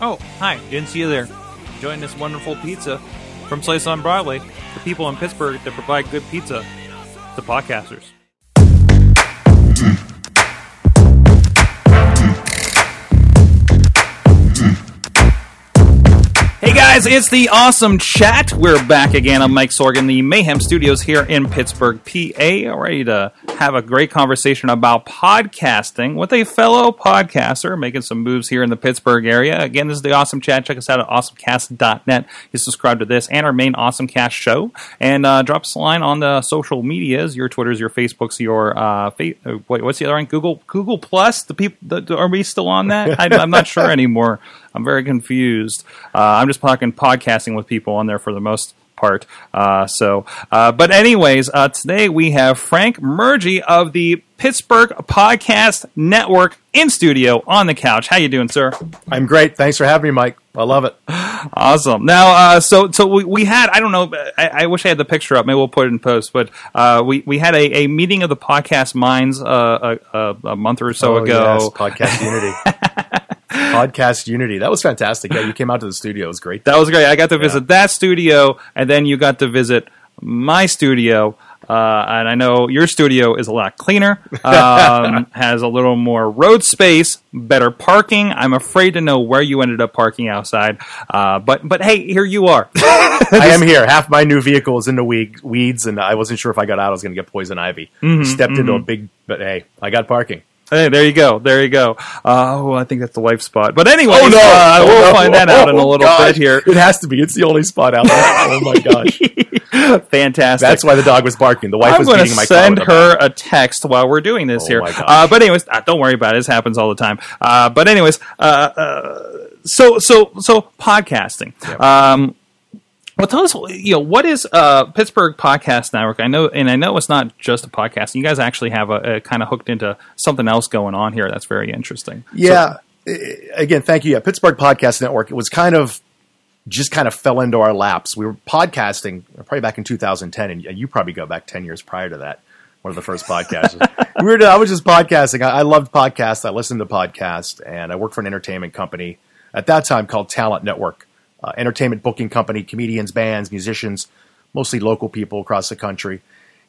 Oh, hi. Didn't see you there. Enjoying this wonderful pizza from Slice on Broadway. The people in Pittsburgh that provide good pizza. to podcasters. Hey guys, it's the awesome chat. We're back again. I'm Mike Sorgan, the Mayhem Studios here in Pittsburgh, PA, ready to have a great conversation about podcasting with a fellow podcaster making some moves here in the Pittsburgh area. Again, this is the awesome chat. Check us out at awesomecast.net. You subscribe to this and our main Awesome Cast show, and uh, drop us a line on the social medias: your Twitters, your Facebooks, your uh, fa- uh, wait, what's the other one? Google Google Plus. The people the, are we still on that? I, I'm not sure anymore. I'm very confused. Uh, I'm just talking podcasting with people on there for the most part. Uh, so, uh, but anyways, uh, today we have Frank Murgia of the Pittsburgh Podcast Network in studio on the couch. How you doing, sir? I'm great. Thanks for having me, Mike. I love it. Awesome. Now, uh, so so we, we had I don't know. I, I wish I had the picture up. Maybe we'll put it in post. But uh, we we had a, a meeting of the podcast minds uh, a, a, a month or so Oh, ago. yes, podcast Unity. podcast Unity. That was fantastic. Yeah, you came out to the studio. It was great. That was great. I got to visit that studio, and then you got to visit my studio. Uh, and I know your studio is a lot cleaner, um, has a little more road space, better parking. I'm afraid to know where you ended up parking outside, uh, but but hey, here you are. I am here. Half my new vehicle is in the weed, weeds, and I wasn't sure if I got out, I was going to get poison ivy. Mm-hmm, Stepped into a big, but hey, I got parking. Hey, there you go. There you go. Uh, oh, I think that's the wife spot. But anyway, Oh, no. uh, Oh, we'll no. find that out in a Oh, little gosh. bit here. It has to be. It's the only spot out there. oh my gosh. Fantastic. That's why the dog was barking. The wife I'm was beating my send car with a her a text while we're doing this Oh here. Uh, but anyways, uh, don't worry about it. This happens all the time. Uh, but anyways, uh, uh, so so so podcasting. Um, well, tell us, you know, what is uh, Pittsburgh Podcast Network? I know, and I know it's not just a podcast. You guys actually have a, a kind of hooked into something else going on here. That's very interesting. Yeah. I- Again, thank you. Yeah, Pittsburgh Podcast Network. It was kind of just kind of fell into our laps. We were podcasting probably back in 2010, and you probably go back 10 years prior to that. One of the first podcasts. we were, I was just podcasting. I, I loved podcasts. I listened to podcasts, and I worked for an entertainment company at that time called Talent Network, uh, entertainment booking company, comedians, bands, musicians, mostly local people across the country.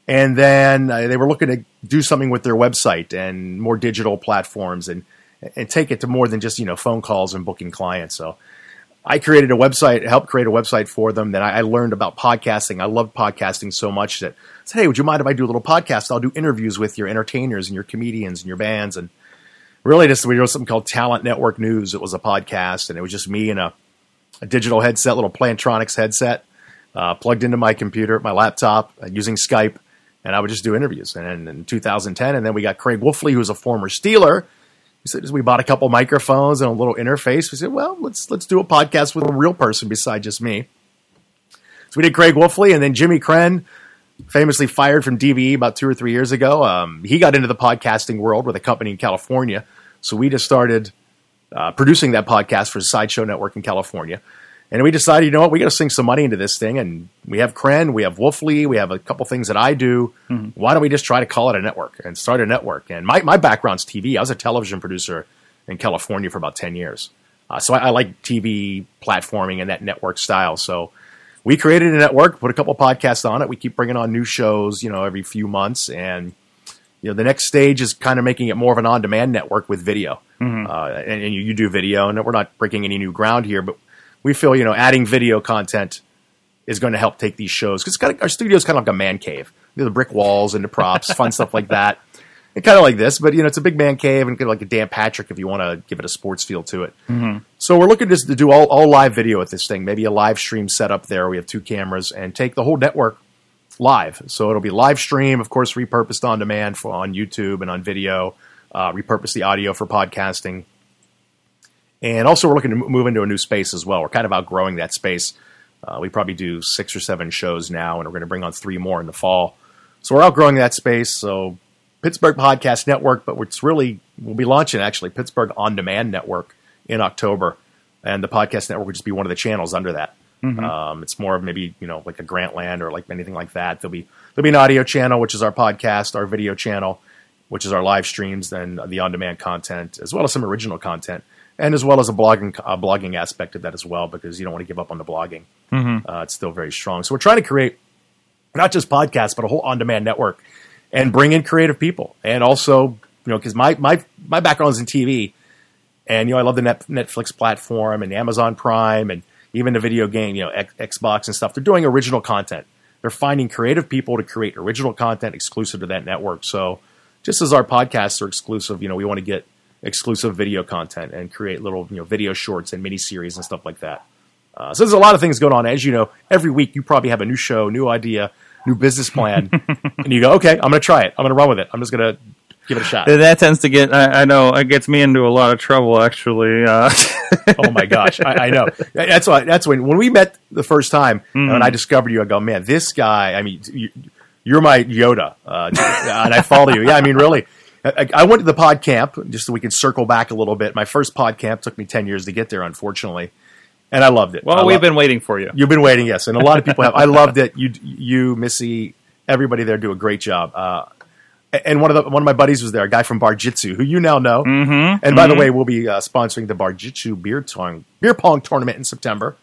And then uh, they were looking to do something with their website and more digital platforms and and take it to more than just you know phone calls and booking clients. So I created a website, helped create a website for them. Then I, I learned about podcasting. I love podcasting so much that I said, "Hey, would you mind if I do a little podcast? I'll do interviews with your entertainers and your comedians and your bands." And really, just we wrote something called Talent Network News. It was a podcast, and it was just me and a, a digital headset, little Plantronics headset, uh, plugged into my computer, my laptop, uh, using Skype, and I would just do interviews. And then in 2010, and then we got Craig Wolfley, who was a former Steeler. He said, we bought a couple microphones and a little interface. We said, well, let's let's do a podcast with a real person besides just me. So we did Craig Wolfley, and then Jimmy Kren, famously fired from DVE about two or three years ago. Um, he got into the podcasting world with a company in California. So we just started uh, producing that podcast for Sideshow Network in California. And we decided, you know what, we got to sink some money into this thing. And we have Kren, we have Wolfley, we have a couple things that I do. Why don't we just try to call it a network and start a network? And my, my background's TV. I was a television producer in California for about 10 years. Uh, so I, I like TV platforming and that network style. So we created a network, put a couple podcasts on it. We keep bringing on new shows, you know, every few months. And, you know, the next stage is kind of making it more of an on-demand network with video. Uh, and, and you, you do video, and we're not breaking any new ground here, but we feel, you know, adding video content is going to help take these shows because our studio is kind of like a man cave. You know, the brick walls and the props, fun stuff like that. And kind of like this, but you know, it's a big man cave and kind of like a Dan Patrick if you want to give it a sports feel to it. So we're looking just to do all, all live video with this thing, maybe a live stream setup there. We have two cameras and take the whole network live. So it'll be live stream, of course, repurposed on demand for on YouTube and on video. Uh, repurpose the audio for podcasting, And also, we're looking to move into a new space as well. We're kind of outgrowing that space. Uh, we probably do six or seven shows now, and we're going to bring on three more in the fall. So we're outgrowing that space. So Pittsburgh Podcast Network, but it's really we'll be launching actually Pittsburgh On Demand Network in October, and the podcast network will just be one of the channels under that. Um, it's more of maybe you know like a Grantland or like anything like that. There'll be there'll be an audio channel, which is our podcast, our video channel, which is our live streams, then the on demand content, as well as some original content, and as well as a blogging a blogging aspect of that as well, because you don't want to give up on the blogging. Uh, it's still very strong. So we're trying to create not just podcasts, but a whole on demand network, and bring in creative people, and also you know because my my my background is in TV, and you know I love the Net, Netflix platform and Amazon Prime and even the video game, you know X, Xbox and stuff. They're doing original content. They're finding creative people to create original content exclusive to that network. So just as our podcasts are exclusive, you know we want to get exclusive video content and create little you know video shorts and mini series and stuff like that. Uh, so there's a lot of things going on. As you know, every week you probably have a new show, new idea, new business plan, and you go, okay, I'm going to try it. I'm going to run with it. I'm just going to give it a shot. That tends to get, I, I know, it gets me into a lot of trouble, actually. Uh, oh my gosh, I, I know. That's why. That's when when we met the first time, and I discovered you, I go, man, this guy. I mean, you, you're my Yoda, uh, and I follow you. Yeah, I mean, really. I, I went to the pod camp just so we can circle back a little bit. My first pod camp took me ten years to get there, unfortunately, and I loved it. I well, we've love- been waiting for you. You've been waiting, yes, and a lot of people have. I loved it. You, you, Missy, everybody there do a great job. Uh, and one of the one of my buddies was there, a guy from Bar Jitsu, who you now know. Mm-hmm, and by the way, we'll be uh, sponsoring the Bar Jitsu beer tong beer pong tournament in September.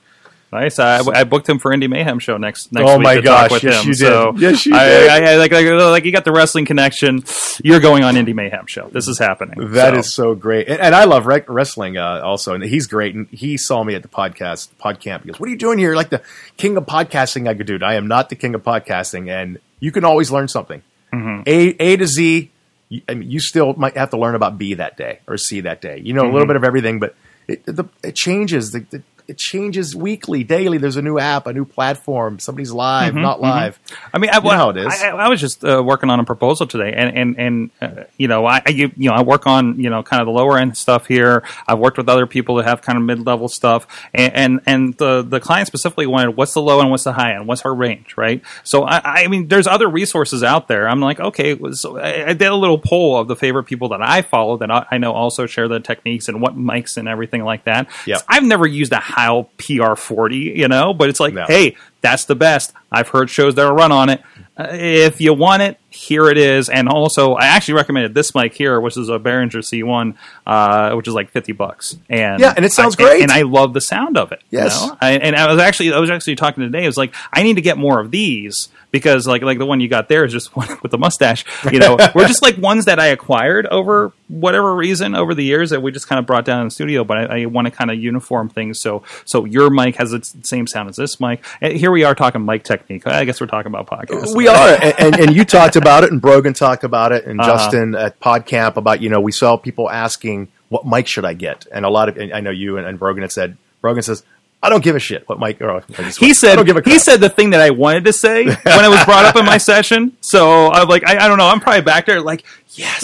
Nice. I, I booked him for Indie Mayhem show next next Oh week my to gosh, talk with yes, him. you did. So Yes, you did. I, I, like, like like you got the wrestling connection. You're going on Indie Mayhem show. This is happening. That So, is so great, and, and I love wrestling uh, also. And he's great. And he saw me at the podcast pod camp. He goes, "What are you doing here? You're like the king of podcasting." I go, "Dude, I am not the king of podcasting, and you can always learn something. Mm-hmm. A A to Z. You, mean, you still might have to learn about B that day or C that day. You know a Mm-hmm. little bit of everything, but it the, it changes. The, the, it changes weekly, daily. There's a new app, a new platform. Somebody's live, not live. I mean, I, You how it is. I, I was just uh, working on a proposal today, and and and uh, you know, I, I you, you know I work on you know kind of the lower end stuff here. I've worked with other people that have kind of mid level stuff, and, and and the the client specifically wanted what's the low end, what's the high end, what's her range, right? So I, I mean, there's other resources out there. I'm like, okay, so I, I did a little poll of the favorite people that I follow that I, I know also share the techniques and what mics and everything like that. Yep. I've never used a Heil PR40, you know, but it's like, No. hey, that's the best. I've heard shows that are run on it. Uh, if you want it, here it is. And also, I actually recommended this mic here, which is a Behringer C1, uh, which is like fifty bucks. And Yeah, and it sounds I- great. And I love the sound of it. you Yes. know? I, and I was actually, I was actually talking today. I was like, I need to get more of these because, like, like the one you got there is just one with the mustache. You know, we're just like ones that I acquired over whatever reason over the years that we just kind of brought down in the studio. But I, I want to kind of uniform things so so your mic has the same sound as this mic. And here we are talking mic technique. I guess we're talking about podcasts. We are, and, and, and you talked about it, and Brogan talked about it, and Uh-huh. Justin at PodCamp about you know we saw people asking what mic should I get, and a lot of I know you and, and Brogan had said Brogan says I don't give a shit what mic. Or, I He said I don't give a he said the thing that I wanted to say when it was brought up in my session. So I'm like, I, I don't know. I'm probably back there like, yes,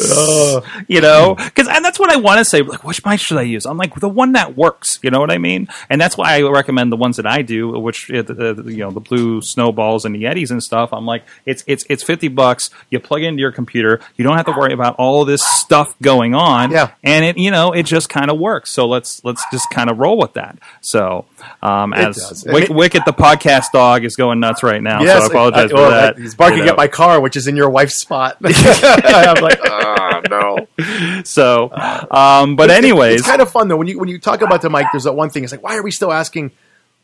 you know, because and that's what I want to say. Like, which mic should I use? I'm like the one that works. You know what I mean? And that's why I recommend the ones that I do, which uh, the, the, you know the blue snowballs and the Yetis and stuff. I'm like, it's it's it's fifty bucks. You plug it into your computer. You don't have to worry about all this stuff going on. Yeah. and it you know it just kind of works. So let's let's just kind of roll with that. So um, as. Wick, Wicket the podcast dog is going nuts right now. so I apologize I- for well, that. He's barking You know. at my car, which is in your wife's spot. I'm like, oh no. So, um, but anyways, it's kind of fun though when you when you talk about the mic. There's that one thing. It's like, why are we still asking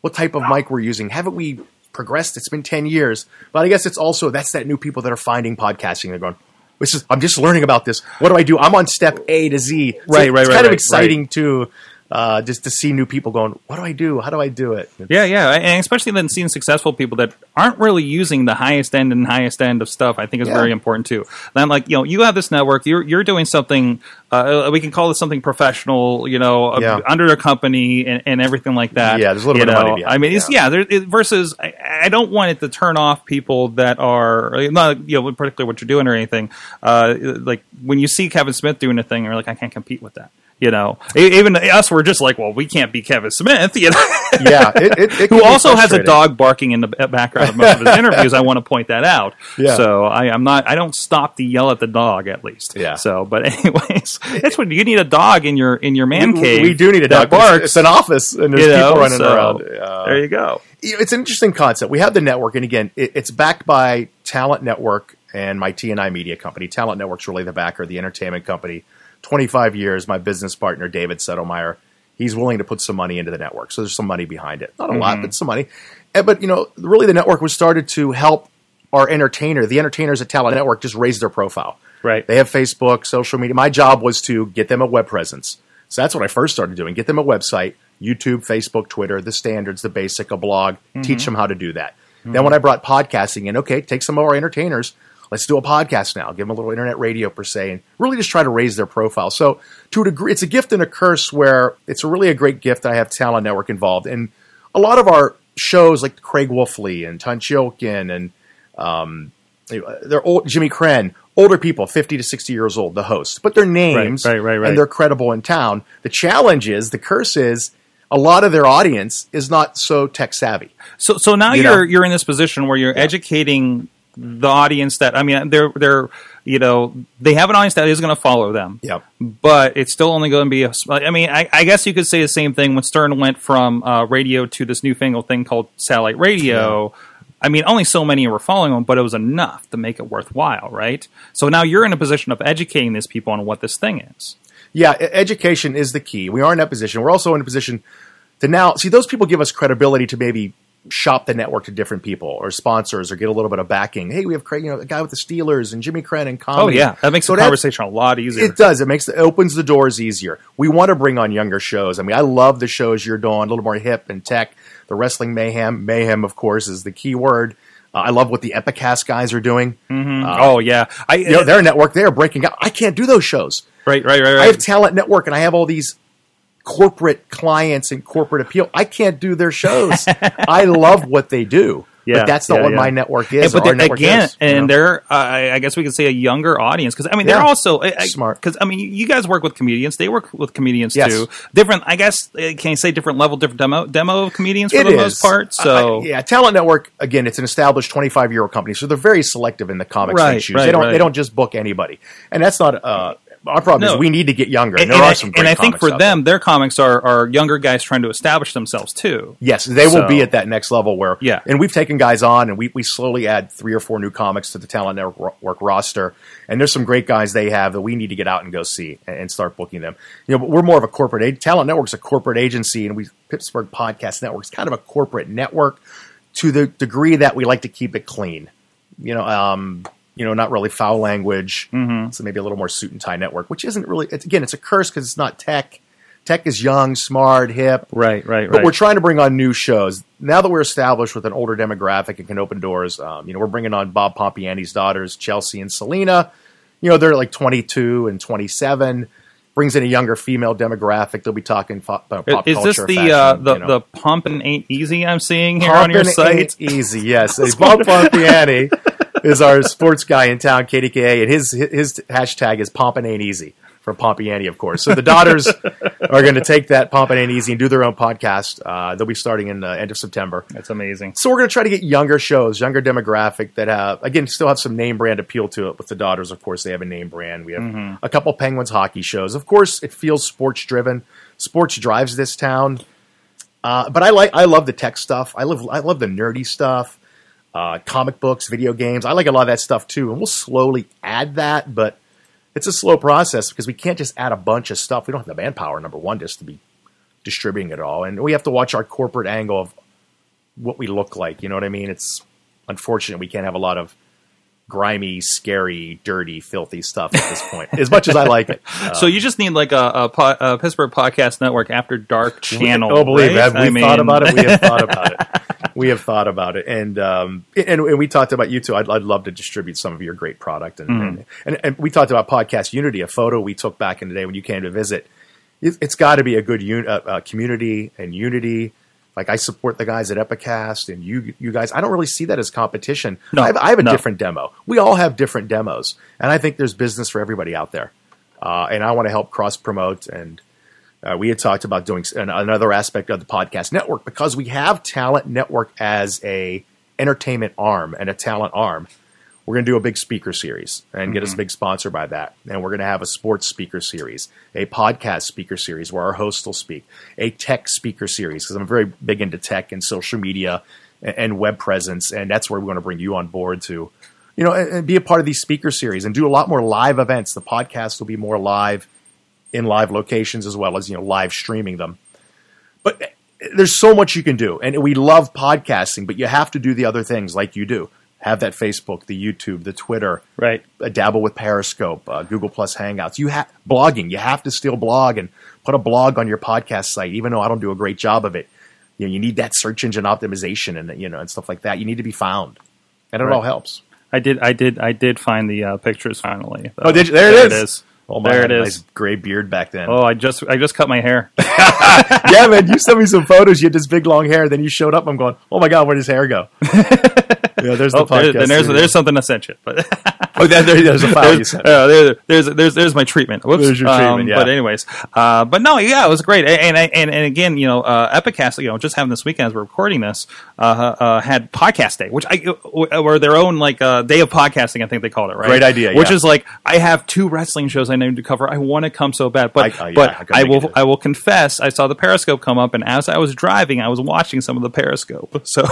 what type of mic we're using? Haven't we progressed? It's been ten years. But I guess it's also that's that new people that are finding podcasting. They're going. This is, I'm just learning about this. What do I do? I'm on step A to Z. So Right, right, It's right, kind of right, exciting too, uh, just to see new people going. What do I do? How do I do it? yeah, yeah, and especially then seeing successful people that aren't really using the highest end and highest end of stuff, I think is Yeah. very important too. And I'm like, you know, you have this network, you're you're doing something. Uh, we can call this something professional, you know, uh, Yeah. under a company and, and everything like that. Yeah, there's a little you bit of money behind I mean, it's yeah. yeah. There, it, versus, I, I don't want it to turn off people that are not, you know, particularly what you're doing or anything. Uh, like when you see Kevin Smith doing a thing, you're like, I can't compete with that. You know, even us, we're just like, well, we can't be Kevin Smith. You know, Yeah, it, it, it who also has a dog barking in the background of most of his interviews. I want to point that out. Yeah. So I, I'm not. I don't stop to yell at the dog at least. Yeah. So, but anyways, that's what you need a dog in your in your man We- cave. We do need a dog. barks. It's an office, and there's you know, people running so around. Uh, there you go. it's an interesting concept. We have the network, and again, it, it's backed by Talent Network and my TNI media company. Talent Network's really the backer, the entertainment company. 25 years, my business partner, David Settlemeyer, he's willing to put some money into the network. So there's some money behind it. Not a lot, mm-hmm. but some money. Eh, But, you know, really the network was started to help our entertainer, the entertainers at Talent Network, just raise their profile. Right. They have Facebook, social media. My job was to get them a web presence. So that's what I first started doing. Get them a website, YouTube, Facebook, Twitter, the standards, the basic, a blog, teach mm-hmm. them how to do that. Mm-hmm. Then when I brought podcasting in, okay, take some of our entertainers, let's do a podcast now. Give them a little internet radio per se, and really just try to raise their profile. So to a degree, it's a gift and a curse where it's really a great gift that I have Talent Network involved. And a lot of our shows like Craig Wolfley and Tunch Ilkin and um, they're old, Jimmy Kren, older people, 50 to 60 years old, the hosts, but their names right, right, right. and they're credible in town. The challenge is, the curse is, a lot of their audience is not so tech savvy. So so now You are you're in this position where you're educating the audience that I mean they're they're you know they have an audience that is going to follow them. Yep. But it's still only going to be a. I mean, I, I guess you could say the same thing when Stern went from uh, radio to this newfangled thing called satellite radio. I mean, only so many were following him, but it was enough to make it worthwhile, right? So now you're in a position of educating these people on what this thing is. Yeah, education is the key. We are in that position. We're also in a position to now see those people give us credibility to maybe shop the network to different people or sponsors or get a little bit of backing. Hey, we have Craig, you know, the guy with the Steelers and Jimmy Kren and Oh yeah, that makes So the conversation a lot easier. It does. It makes it opens the doors easier. We want to bring on younger shows. I mean, I love the shows you're doing, a little more hip and tech. The Wrestling Mayhem, Mayhem, of course, is the key word. Uh, I love what the Epicast guys are doing. Mm-hmm. Uh, oh yeah, I You know, uh, their network, they are breaking out. I can't do those shows. right, right, right, right. I have Talent Network, and I have all these corporate clients and corporate appeal. I can't do their shows. I love what they do, Yeah, but that's not yeah, what yeah. my network Yeah, is. but or our then network again, is, you and know? they're uh, I I guess we could say a younger audience because I mean they're Yeah. also I- I- Smart. because I mean you guys work with comedians, they work with comedians Yes. too. Different, I guess. uh, Can you say different level, different demo demo of comedians for It the is. most part? So I- yeah, Talent Network again, it's an established 25 year old company, so they're very selective in the comics Right, they choose. right, they don't right. they don't just book anybody, and that's not uh, our problem. No. Is we need to get younger. and, there and are I, some, and I think for them, their comics are are younger guys trying to establish themselves too. Yes, they will be at that next level where, Yeah. And we've taken guys on, and we, we slowly add three or four new comics to the Talent Network work roster. And there's some great guys they have that we need to get out and go see and, and start booking them. You know, but we're more of a corporate Talent Network's a corporate agency, and we Pittsburgh Podcast Network is kind of a corporate network to the degree that we like to keep it clean. You know, um, you know, not really foul language. Mm-hmm. So maybe a little more suit and tie network, which isn't really. It's, again, it's a curse because it's not tech. Tech is young, smart, hip. Right, right, But we're trying to bring on new shows now that we're established with an older demographic and can open doors. Um, you know, we're bringing on Bob Pompeani's daughters, Chelsea and Selena. You know, they're like 22 and 27. Brings in a younger female demographic. They'll be talking fo- uh, pop Is this culture, the fashion, uh, the you know. the ain't easy I'm seeing here on your site? ain't easy. Yes, Bob Pompeani is our sports guy in town, KDKA, and his his hashtag is Pompin' ain't easy from Pompeani, of course. So the daughters are going to take that Pompin' ain't easy and do their own podcast. Uh, they'll be starting in the end of September. That's amazing. So we're going to try to get younger shows, younger demographic that have again still have some name brand appeal to it. With the daughters, of course, they have a name brand. We have a couple Penguins hockey shows. Of course, it feels sports driven. Sports drives this town. Uh, but I like I love the tech stuff. I love I love the nerdy stuff. Uh, comic books, video games. I like a lot of that stuff too, and we'll slowly add that. But it's a slow process because we can't just add a bunch of stuff. We don't have the manpower, number one, just to be distributing it all, and we have to watch our corporate angle of what we look like. You know what I mean? It's unfortunate we can't have a lot of grimy, scary, dirty, filthy stuff at this point. as much as I like it, so you just need like a, a, po- a Pittsburgh Podcast Network After Dark channel. Oh, believe right? that we I have mean- thought about it. We have thought about it. We have thought about it, and um, and, and we talked about you too. I'd, I'd love to distribute some of your great product, and, and, and and we talked about podcast Unity, a photo we took back in the day when you came to visit. It, it's got to be a good un, uh, uh, community and unity. Like I support the guys at Epicast, and you you guys. I don't really see that as competition. No, I have, I have a no. different demo. We all have different demos, and I think there's business for everybody out there. uh, and I want to help cross promote. And uh, we had talked about doing an, another aspect of the podcast network because we have Talent Network as a entertainment arm and a talent arm. We're going to do a big speaker series and get us a big sponsor by that. And we're going to have a sports speaker series, a podcast speaker series where our hosts will speak, a tech speaker series because I'm very big into tech and social media and, and web presence. And that's where we're going to bring you on board to, you know, and, and be a part of these speaker series and do a lot more live events. The podcast will be more live in live locations as well as, you know, live streaming them. But eh, there's so much you can do. And we love podcasting, but you have to do the other things like you do. Have that Facebook, the YouTube, the Twitter, Right. uh, dabble with Periscope, uh, Google Plus Hangouts. You have blogging. You have to still blog and put a blog on your podcast site. Even though I don't do a great job of it, you know, you need that search engine optimization and you know and stuff like that. You need to be found, and it Right. all helps. I did. I did. I did find the uh, pictures finally. Oh, did you? There it is. Oh my, there it is. it had a is. Nice gray beard back then. Oh, I just I just cut my hair. yeah, man. You sent me some photos. You had this big long hair. Then you showed up. I'm going. Oh my god, where does hair go? yeah, there's the Oh, there- podcast. then there's there's something I sent you. But oh, there, there- there's a file there's, uh, there, there's there's there's my treatment. Whoops. There's your treatment, yeah. But anyways, uh, but no, yeah, it was great. And and and, and again, you know, uh, Epicast, you know, just having this weekend as we're recording this, uh, uh, had podcast day, which I or their own like uh, day of podcasting. I think they called it. Right. Great idea, Which yeah. is like I have two wrestling shows I need to cover. I want to come so bad, but I- uh, yeah, but I I will. I will confess I saw the Periscope come up, and as I was driving, I was watching some of the Periscope. So.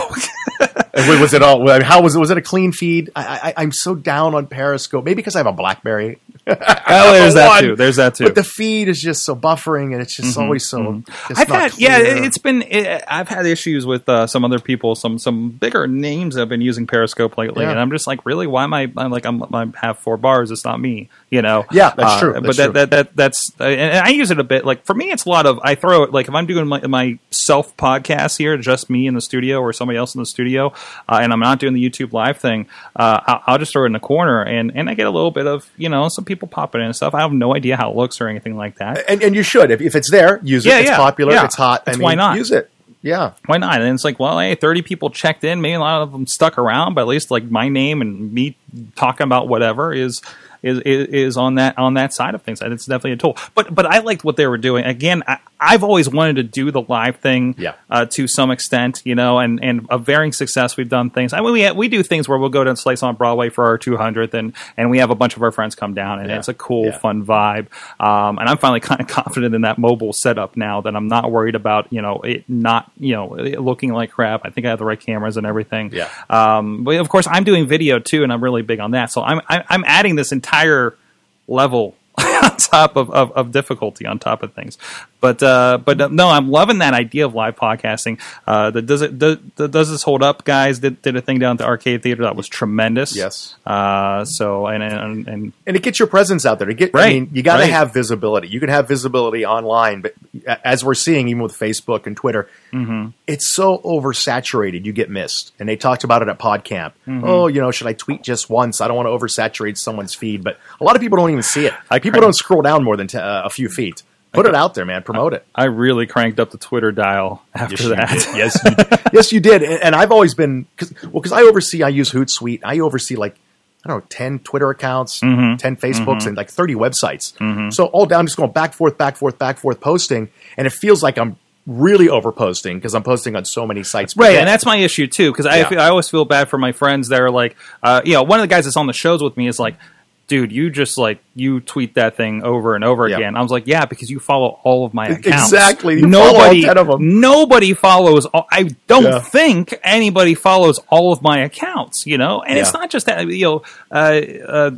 Wait, was it all? How was it? Was it a clean feed? I, I, I'm so down on Periscope. Maybe because I have a BlackBerry. Oh, there's that too. There's that too. But the feed is just so buffering, and it's just always so. Mm-hmm. I've had yeah, clear. it- it's been it, I've had issues with uh, some other people, some some bigger names have been using Periscope lately, Yeah. and I'm just like, really, why am I? I'm like, I'm, I have four bars. It's not me, you know. Yeah, that's Uh, true. but That's that, true. that that that's uh, and I use it a bit. Like for me, it's a lot of I throw it like if I'm doing my, my self podcast here, just me in the studio or somebody else in the studio, uh, and I'm not doing the YouTube live thing. Uh, I'll, I'll just throw it in the corner, and and I get a little bit of you know some people popping in and stuff. I have no idea how it looks or anything like that. and and you should if, if it's there, use it. Yeah, it's yeah, popular. yeah. It's hot. I mean, why not? use it? Yeah. why not? And it's like, well, hey, 30 people checked in. Maybe a lot of them stuck around, but at least like my name and me talking about whatever is is is, is on that on that side of things. And it's definitely a tool. But but I liked what they were doing. Again, I, I've always wanted to do the live thing, Yeah. uh, to some extent, you know, and and of varying success. We've done things. I mean, we we do things where we'll go to Slice on Broadway for our 200th, and and we have a bunch of our friends come down, and Yeah. it's a cool, Yeah. fun vibe. Um, and I'm finally kind of confident in that mobile setup now that I'm not worried about you know it not you know looking like crap. I think I have the right cameras and everything. Yeah. Um, but of course, I'm doing video too, and I'm really big on that. So I'm I'm, I'm adding this entire level on top of, of, of difficulty on top of things. But uh, but uh, no, I'm loving that idea of live podcasting. Uh, that does it does, does this hold up, guys? Did, did a thing down at the arcade theater that was tremendous. Yes. Uh, so and and, and and it gets your presence out there. To get, I Right, mean, you got to right. have visibility. You can have visibility online, but as we're seeing, even with Facebook and Twitter, Mm-hmm. it's so oversaturated. You get missed, and they talked about it at PodCamp. Mm-hmm. Oh, you know, should I tweet just once? I don't want to oversaturate someone's feed, but a lot of people don't even see it. I people don't scroll down more than t- uh, a few feet. Put it out there, man. Promote it. I really cranked up the Twitter dial after Yes, that. did. Yes, you, yes, you did. And, and I've always been cause, well because I oversee. I use Hootsuite. I oversee like I don't know, ten Twitter accounts, Mm-hmm. 10 Facebooks, and like thirty websites. So all down, just going back forth, back forth, back forth, posting, and it feels like I'm really over posting because I'm posting on so many sites. Right, and that's my issue too because I Yeah. I always feel bad for my friends that are like, uh, you know, one of the guys that's on the shows with me is like, dude, you just like you tweet that thing over and over Yeah. again. I was like, yeah, because you follow all of my accounts. Exactly. You nobody, 10 of 'em. nobody follows. All, I don't Yeah. think anybody follows all of my accounts. You know, and it's not just that. You know, uh, uh,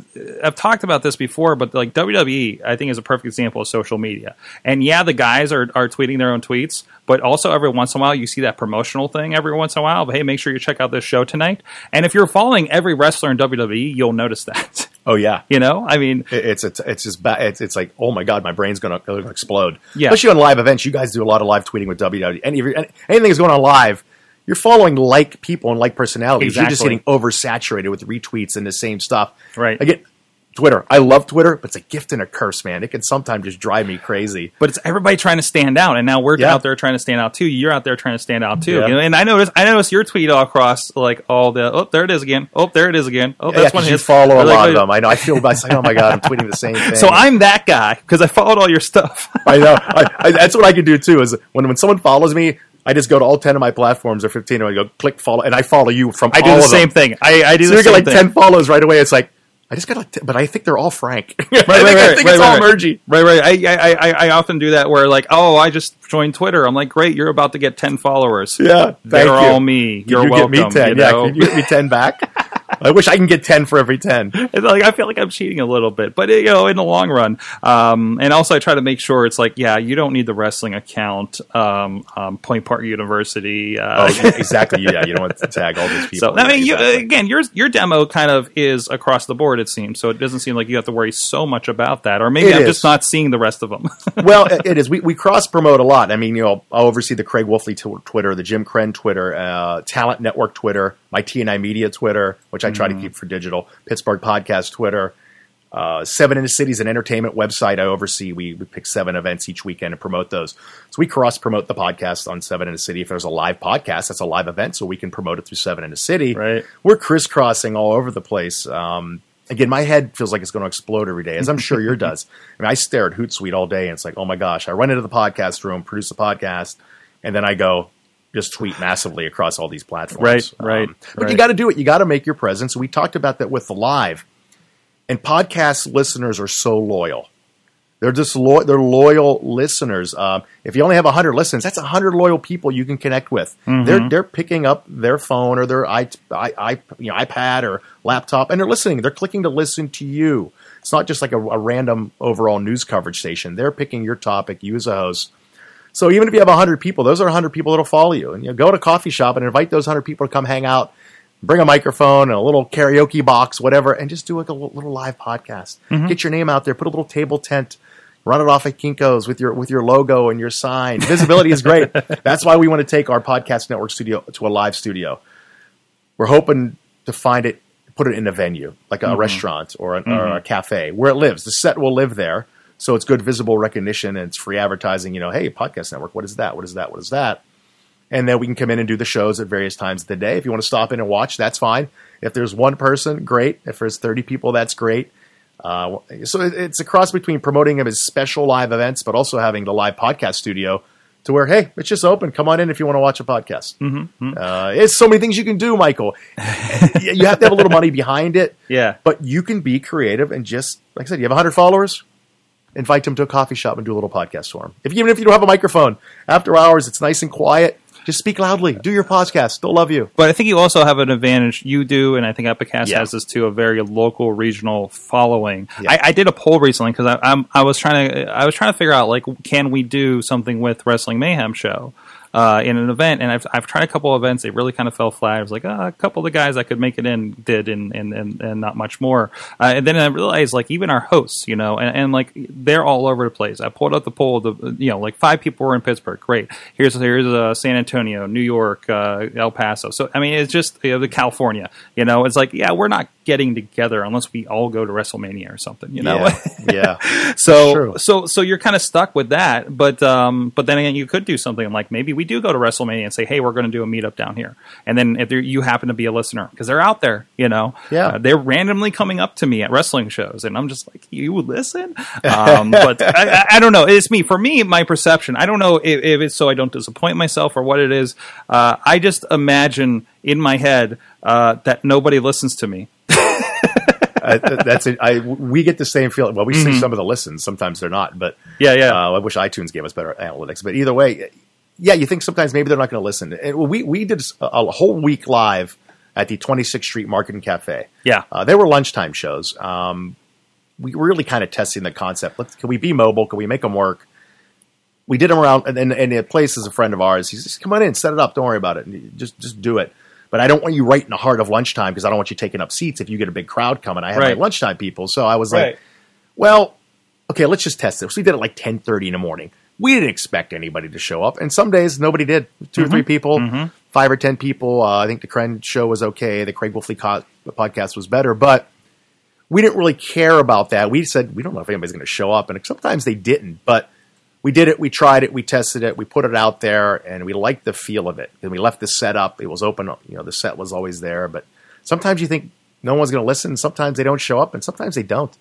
I've talked about this before, but like WWE, I think is a perfect example of social media. And yeah, the guys are are tweeting their own tweets, but also every once in a while you see that promotional thing every once in a while. But hey, make sure you check out this show tonight. And if you're following every wrestler in WWE, you'll notice that. oh yeah. you know, I mean, It- It's it's it's just ba- it's, it's like oh my god my brain's gonna, gonna explode. Yeah. Especially on live events, you guys do a lot of live tweeting with WWE. Any, any anything that's going on live, you're following like people and like personalities. You're just getting oversaturated with retweets and the same stuff. Right. Again, Twitter. I love Twitter, but it's a gift and a curse, man. It can sometimes just drive me crazy. but it's everybody trying to stand out, and now we're Yeah. out there trying to stand out too. You're out there trying to stand out too. Yeah. You know, and I noticed, I noticed your tweet all across like all the. Oh, there it is again. Oh, there it is again. Oh, that's one 'cause of you follow a like, lot of them. I know. I feel like, oh my god, I'm tweeting the same thing. So I'm that guy because I followed all your stuff. I know. I, I, that's what I can do too. Is when when someone follows me, I just go to all ten of my platforms or fifteen, and I go click follow, and I follow you from. I do the of them. same thing. I, I do So you get like thing. ten follows right away. It's like I just got like, 10, but I think they're all Frank. Right, right, I think, right, I think right, it's all right, Murgia. Right, right. I, I, I, I often do that where like, oh, I just joined Twitter. I'm like, great, you're about to get ten followers. Yeah, they're you. all me. You're you welcome. get me ten? you yeah, know? can you get me ten back? I wish I can get ten for every ten. It's like I feel like I'm cheating a little bit, but you know, in the long run, um, and also I try to make sure it's like, yeah, you don't need the wrestling account, um, um, Point Park University. Uh, Oh, exactly. Yeah, you don't want to tag all these people. So I mean, you, again, your your demo kind of is across the board. It seems so. It doesn't seem like you have to worry so much about that, or maybe It I'm is. just not seeing the rest of them. well, it- is. We, we cross promote a lot. I mean, you know, I oversee the Craig Wolfley tw- Twitter, the Jim Kren Twitter, uh, Talent Network Twitter, my TNI Media Twitter, which I try to keep for digital, Pittsburgh Podcast Twitter, uh, Seven in the Cities, an entertainment website I oversee. We, we pick seven events each weekend and promote those. So we cross promote the podcast on Seven in the City. If there's a live podcast, that's a live event, so we can promote it through Seven in the City. Right. We're crisscrossing all over the place. Um, again, my head feels like it's going to explode every day, as I'm sure yours does. I mean, I stare at Hootsuite all day, and it's like, oh my gosh, I run into the podcast room, produce a podcast, and then I go just tweet massively across all these platforms. Right, right, but you got to do it. You got to make your presence. We talked about that with the live, and podcast listeners are so loyal. They're just lo- they're loyal listeners. Um, if you only have hundred listens, that's hundred loyal people you can connect with. Mm-hmm. They're they're picking up their phone or their i, I, I you know, iPad or laptop, and they're listening. They're clicking to listen to you. It's not just like a, a random overall news coverage station. They're picking your topic, you as a host. So even if you have hundred people, those are hundred people that'll follow you. And you know, go to a coffee shop and invite those hundred people to come hang out. Bring a microphone and a little karaoke box, whatever, and just do like a little, live podcast. Mm-hmm. Get your name out there. Put a little table tent. Run it off at Kinkos with your with your logo and your sign. Visibility is great. That's why we want to take our podcast network studio to a live studio. We're hoping to find it, put it in a venue like a mm-hmm. restaurant or, an, or mm-hmm. a cafe where it lives. The set will live there, so it's good visible recognition and it's free advertising. You know, hey, podcast network, what is that? What is that? What is that? And then we can come in and do the shows at various times of the day. If you want to stop in and watch, that's fine. If there's one person, great. If there's 30 people, that's great. Uh, so it's a cross between promoting them as special live events, but also having the live podcast studio to where, hey, it's just open. Come on in if you want to watch a podcast. Mm-hmm. Uh, it's so many things you can do, Michael. you have to have a little money behind it. Yeah. But you can be creative and just, like I said, you have 100 followers, invite them to a coffee shop and do a little podcast for them. If, even if you don't have a microphone, after hours, it's nice and quiet. Just speak loudly. Do your podcast. They'll love you. But I think you also have an advantage. You do, and I think Epicast Yeah. has this too, a very local, regional following. Yeah. I, I did a poll recently because I, I'm I was trying to I was trying to figure out like can we do something with Wrestling Mayhem show. Uh, in an event, and I've, I've tried a couple of events. They really kind of fell flat. I was like, ah, a couple of the guys I could make it in did, and and, and, and not much more. Uh, and then I realized, like, even our hosts, you know, and, and like they're all over the place. I pulled up the poll. The you know, like five people were in Pittsburgh. Great. Here's here's uh, San Antonio, New York, uh, El Paso. So I mean, it's just you know, the California. You know, it's like yeah, we're not getting together unless we all go to WrestleMania or something. You know. Yeah. yeah. So so so you're kind of stuck with that, but um, but then again, you could do something like maybe we do go to WrestleMania and say, hey, we're going to do a meetup down here, and then if you happen to be a listener because they're out there, you know, Yeah. uh, they're randomly coming up to me at wrestling shows, and I'm just like, you listen, um, but I, I, I don't know. It's me for me, my perception. I don't know if, if it's so I don't disappoint myself or what it is. Uh, I just imagine in my head uh, that nobody listens to me. I, that's it. I we get the same feeling. Well, we see some of the listens. Sometimes they're not, but Mm-hmm. Yeah, yeah. Uh, I wish iTunes gave us better analytics. But either way, yeah, you think sometimes maybe they're not going to listen. And we we did a, a whole week live at the 26th Street Market and Cafe. Yeah. uh, they were lunchtime shows. Um, we were really kind of testing the concept. Let's, can we be mobile? Can we make them work? We did them around, and, and, and the place is a friend of ours. He says, "Come on in, set it up. Don't worry about it. Just just do it." But I don't want you right in the heart of lunchtime because I don't want you taking up seats if you get a big crowd coming. I have Right. my lunchtime people, so I was Right. like, "Well, okay, let's just test this." We did it like ten thirty in the morning. We didn't expect anybody to show up, and some days nobody did. 2 or three people, five or ten people. Uh, I think the Kren show was okay. The Craig Wolfley co- podcast was better, but we didn't really care about that. We said we don't know if anybody's going to show up, and sometimes they didn't, but we did it. We tried it. We tested it. We put it out there, and we liked the feel of it. And we left the set up. It was open. You know, the set was always there. But sometimes you think no one's going to listen. Sometimes they don't show up, and sometimes they don't.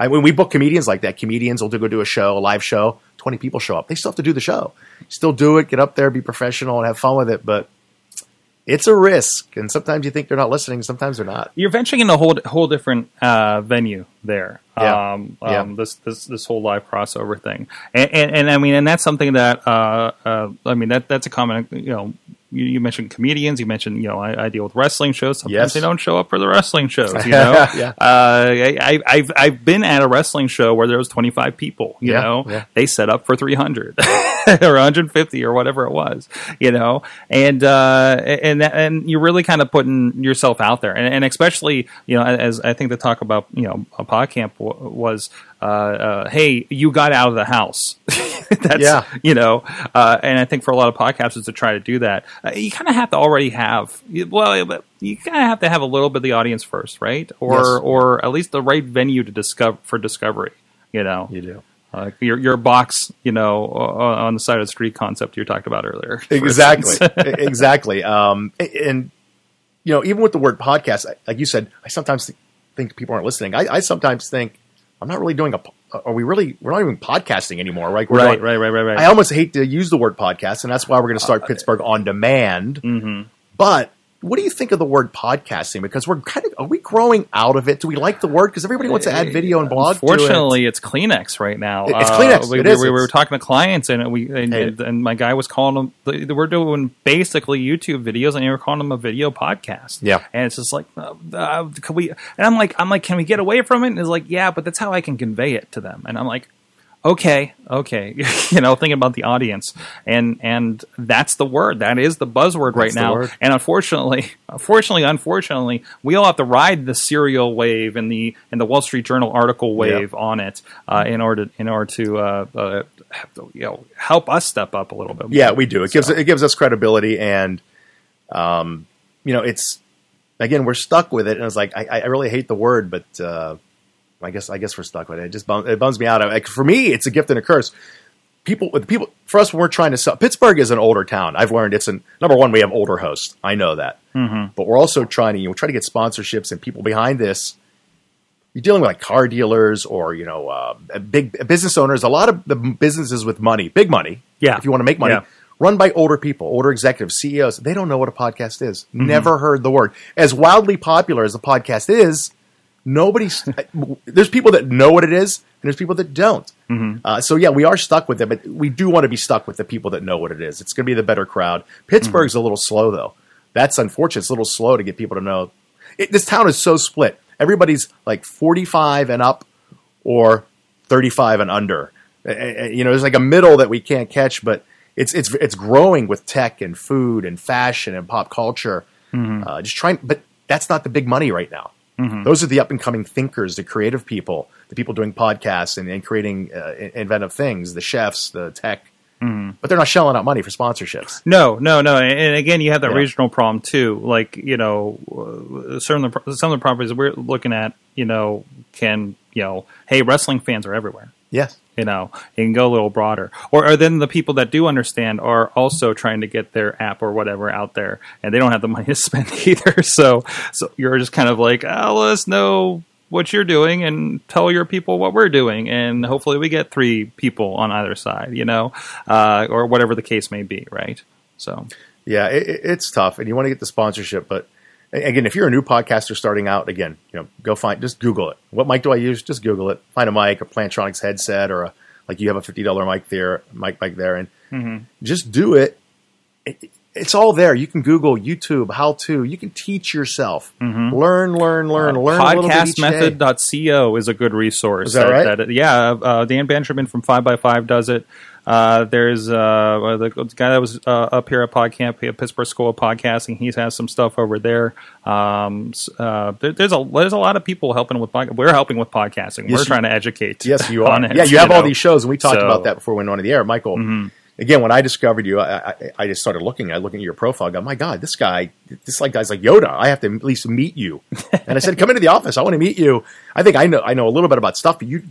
I, when we book comedians like that, comedians will go do a show, a live show. Twenty people show up. They still have to do the show. Still do it. Get up there, be professional, and have fun with it. But it's a risk, and sometimes you think they're not listening. Sometimes they're not. You're venturing in a whole whole different uh, venue there. Yeah. Um, Yeah. um, This this this whole live crossover thing, and, and, and I mean, and that's something that uh, uh, I mean that that's a common. You know, you, you mentioned comedians. You mentioned you know I, I deal with wrestling shows. Sometimes Yes. they don't show up for the wrestling shows. You know, Yeah. uh, I, I, I've I've been at a wrestling show where there was 25 people. You Yeah, know, yeah. they set up for 300 or 150 or whatever it was. You know, and uh, and that, and you're really kind of putting yourself out there, and, and especially you know as I think the talk about you know a podcamp w- was. Uh, uh, hey, you got out of the house. That's Yeah. you know, uh, and I think for a lot of podcasters to try to do that, uh, you kind of have to already have well, you kind of have to have a little bit of the audience first, right? Or Yes. or at least the right venue to discover for discovery. You know, You do. uh, your your box, you know, on the side of the street concept you talked about earlier. exactly exactly um, and you know even with the word podcast like you said i sometimes think people aren't listening i, I sometimes think i'm not really doing a are we really we're not even podcasting anymore right We're right, right, right, right, right. i almost hate to use the word podcast and that's why we're going to start pittsburgh on demand Mm-hmm. but what do you think of the word podcasting? Because we're kind of are we growing out of it? Do we like the word? Because everybody wants to add video and blog. to it. Unfortunately, it's Kleenex right now. It's Uh, Kleenex. We, It we- we were talking to clients, and we and, Hey. and, my guy was calling them. the- the- We're doing basically YouTube videos, and they were calling them a video podcast. Yeah. and it's just like, uh, uh, can we? And I'm like, I'm like, can we get away from it? And it's like, yeah, but that's how I can convey it to them. And I'm like. Okay, okay, you know, thinking about the audience, and and that's the word. That is the buzzword right the now. word. And unfortunately, unfortunately, unfortunately, we all have to ride the serial wave and the and the Wall Street Journal article wave on it uh, in order in order to uh, uh, you know help us step up a little bit. More. Yeah, we do. It gives So- it gives us credibility, and um, you know, it's again we're stuck with it, and it's like I, I really hate the word, but uh, I guess I guess we're stuck with it. It just bum, it bums me out. Like for me, it's a gift and a curse. People with people for us when we're trying to sell. Pittsburgh is an older town. I've learned it's an number one. We have older hosts. I know that, Mm-hmm. but we're also trying to you know try to get sponsorships and people behind this. You're dealing with like car dealers or you know uh, big business owners. A lot of the businesses with money, big money. Yeah. if you want to make money, Yeah. run by older people, older executives, CEOs. They don't know what a podcast is. Mm-hmm. Never heard the word. As wildly popular as the podcast is, nobody's. there's people that know what it is, and there's people that don't. Mm-hmm. Uh, so yeah, we are stuck with it, but we do want to be stuck with the people that know what it is. It's going to be the better crowd. Pittsburgh's a little slow though. That's unfortunate. It's a little slow to get people to know. It, this town is so split. Everybody's like 45 and up, or 35 and under. Uh, You know, there's like a middle that we can't catch, but it's it's it's growing with tech and food and fashion and pop culture. Uh, just trying, but that's not the big money right now. Those are the up and coming thinkers, the creative people, the people doing podcasts and, and creating uh, inventive things, the chefs, the tech. But they're not shelling out money for sponsorships. No, no, no. And and again, you have that Yeah. regional problem too. Like you know, uh, some of the some of the properties we're looking at, you know, can you know, hey, wrestling fans are everywhere. Yes. You know, you can go a little broader. Or, or then the people that do understand are also trying to get their app or whatever out there, and they don't have the money to spend either. So, so you're just kind of like, oh, let us know what you're doing and tell your people what we're doing, and hopefully we get three people on either side, you know, uh, or whatever the case may be, right? So, Yeah, it, it- it's tough, and you want to get the sponsorship. But again, if you're a new podcaster starting out, again, you know, go find just Google it. What mic do I use? Just Google it. Find a mic, a Plantronics headset, or a like you have a fifty dollar mic there, mic mic there, and mm-hmm. just do it. It- It's all there. You can Google YouTube how to. You can teach yourself. Mm-hmm. Learn, learn, learn, uh, learn. a little bit each day. podcastmethod.co is a good resource. Is that right? yeah, uh, Dan Benjamin from Five by Five does it. Uh, there's uh, the, guy that was uh, up here at PodCamp at Pittsburgh School of Podcasting. He has some stuff over there. Um, uh, there- there's a there's a lot of people helping with we're helping with podcasting. Yes, we're you- trying to educate. Yes, you are. on it, yeah, you have all these shows, and we talked So- about that before we went on the air. Michael again, when I discovered you, I, I, I just started looking. I looking at your profile. I go, my God, this guy, this like guy's like Yoda. I have to at least meet you. And I said, come into the office. I want to meet you. I think I know I know a little bit about stuff, but you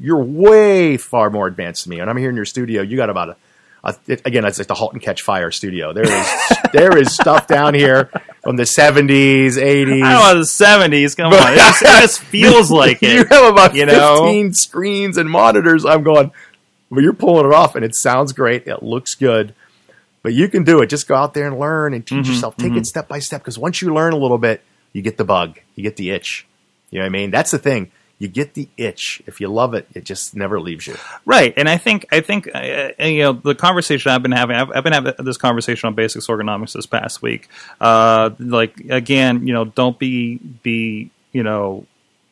you're way far more advanced than me. And I'm here in your studio. You got about a, a it, again, it's like the Halt and Catch Fire studio. There is there is stuff down here from the 70s, 80s. I don't know the seventies. Come on, it just, it just feels like it. you have about you know? 15 screens and monitors. I'm going, but you're pulling it off and it sounds great. It looks good. But you can do it. Just go out there and learn and Mm-hmm, teach yourself. Take it step by step because once you learn a little bit, you get the bug. You get the itch. You know what I mean? That's the thing. You get the itch. If you love it, it just never leaves you. Right, and I think I think uh, you know the conversation I've been having. I've, I've been having this conversation on basics ergonomics this past week. Uh, like again, you know, don't be be you know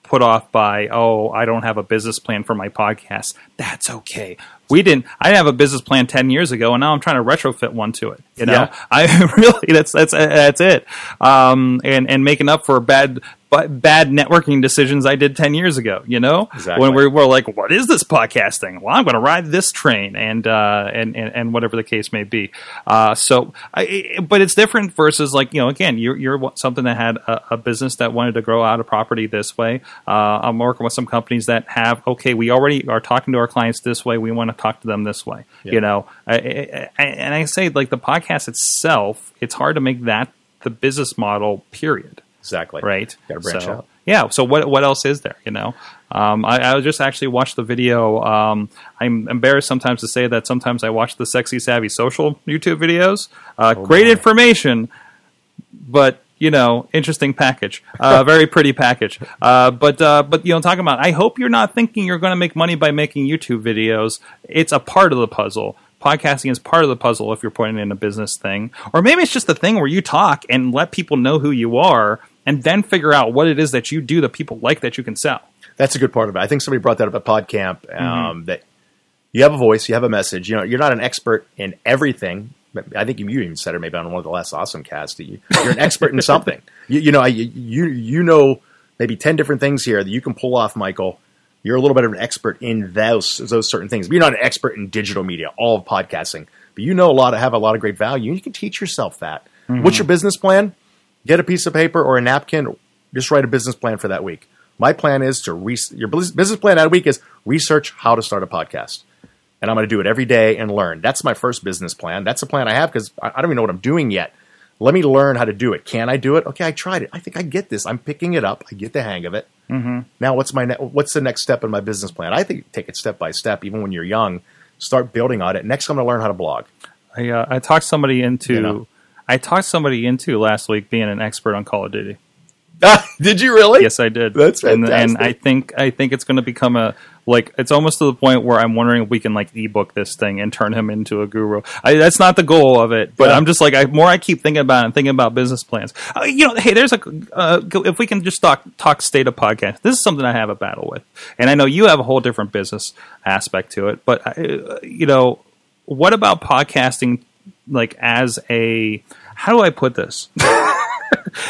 put off by oh I don't have a business plan for my podcast. That's okay. We didn't. I didn't have a business plan ten years ago, and now I'm trying to retrofit one to it. You know, Yeah. I really that's that's that's it. Um, and and making up for bad bad networking decisions I did ten years ago. You know, Exactly. when we were like, what is this podcasting? Well, I'm going to ride this train, and uh, and, and and whatever the case may be. Uh, so, I, but it's different versus like you know, again, you're you're something that had a, a business that wanted to grow out of property this way. Uh, I'm working with some companies that have okay, we already are talking to our clients this way. We want to talk to them this way. You know, I, I, and I say like the podcast itself, it's hard to make that the business model. Period Exactly. right? Got to branch so, out. Yeah. So what what else is there? You know, um, I, I just actually watched the video. Um, I'm embarrassed sometimes to say that sometimes I watch the sexy savvy social YouTube videos. Uh, Oh, great information, but you know, interesting package, uh, very pretty package. Uh, but uh, but you know, talking about, I hope you're not thinking you're going to make money by making YouTube videos. It's a part of the puzzle. Podcasting is part of the puzzle if you're putting in a business thing, or maybe it's just the thing where you talk and let people know who you are, and then figure out what it is that you do that people like that you can sell. That's a good part of it. I think somebody brought that up at PodCamp. Um, Mm-hmm. That you have a voice, you have a message. You know, you're not an expert in everything. I think you even said it maybe on one of the last awesome casts. that You, you're an expert in something. You, you know, I- you you know maybe ten different things here that you can pull off, Michael. You're a little bit of an expert in those those certain things. But you're not an expert in digital media, all of podcasting. But you know a lot of have a lot of great value. You can teach yourself that. Mm-hmm. What's your business plan? Get a piece of paper or a napkin. Just write a business plan for that week. My plan is to re- your business plan that week is research how to start a podcast, and I'm going to do it every day and learn. That's my first business plan. That's a plan I have because I, I don't even know what I'm doing yet. Let me learn how to do it. Can I do it? Okay, I tried it. I think I get this. I'm picking it up. I get the hang of it. Mm-hmm. Now, what's my ne- what's the next step in my business plan? I think take it step by step. Even when you're young, start building on it. Next, I'm going to learn how to blog. I uh, I talked somebody into You know. I talked somebody into last week being an expert on Call of Duty. Did you really? Yes, I did. That's And, and. I think I think it's going to become a like it's almost to the point where I'm wondering if we can like ebook this thing and turn him into a guru. I, that's not the goal of it, but Yeah. I'm just like I more I keep thinking about it and thinking about business plans. Uh, you know, hey, there's a uh, if we can just talk talk state of podcast. This is something I have a battle with, and I know you have a whole different business aspect to it. But uh, you know, what about podcasting? Like as a how do I put this?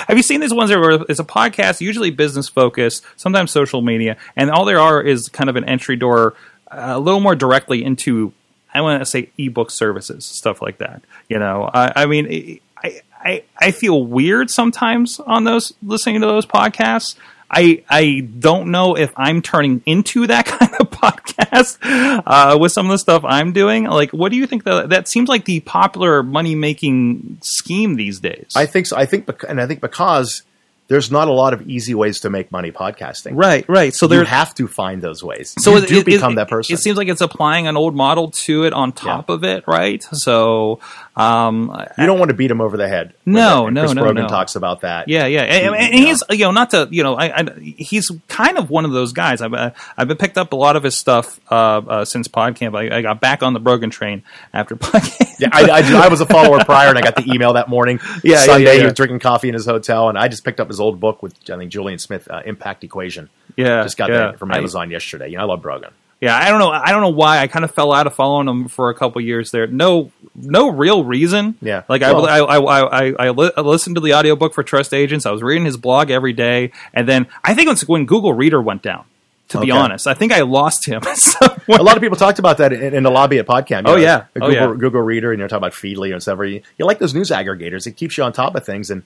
Have you seen these ones where it's a podcast, usually business focused, sometimes social media, and all there are is kind of an entry door, uh, a little more directly into, I want to say, ebook services, stuff like that. You know, I, I mean, I, I I feel weird sometimes on those listening to those podcasts. I I don't know if I'm turning into that kind of podcast uh, with some of the stuff I'm doing. Like, what do you think? That that seems like the popular money making scheme these days. I think so. I think, and I think because there's not a lot of easy ways to make money podcasting. right, right. So you have to find those ways. So you it, do it- become it- that person. It seems like it's applying an old model to it on top of it, right? So, um, you don't want to beat him over the head. No. No, Chris no, Brogan no. talks about that. yeah, yeah, and, and Yeah. he's you know not to you know I, I he's kind of one of those guys. I've uh, I've been picked up a lot of his stuff uh, uh, since PodCamp. I, I got back on the Brogan train after PodCamp. Yeah, I, I, I was a follower prior, and I got the email that morning. Yeah, yeah, Sunday yeah, he was drinking coffee in his hotel, and I just picked up his old book with I think Julian Smith, uh, Impact Equation. Yeah, just got yeah. that from I- Amazon yesterday. You know, I love Brogan. Yeah, I don't know. I don't know why. I kind of fell out of following him for a couple years there. No, no real reason. Yeah. like Well- I, I, I, I, I, li- I listened to the audiobook for Trust Agents. I was reading his blog every day, and then I think it's when Google Reader went down To be honest, I think I lost him. a lot of people talked about that in, in the lobby at PodCamp. you Oh, know, yeah. Oh, Google, yeah. Google Reader, and you're talking about Feedly and stuff. You, you like those news aggregators; it keeps you on top of things. And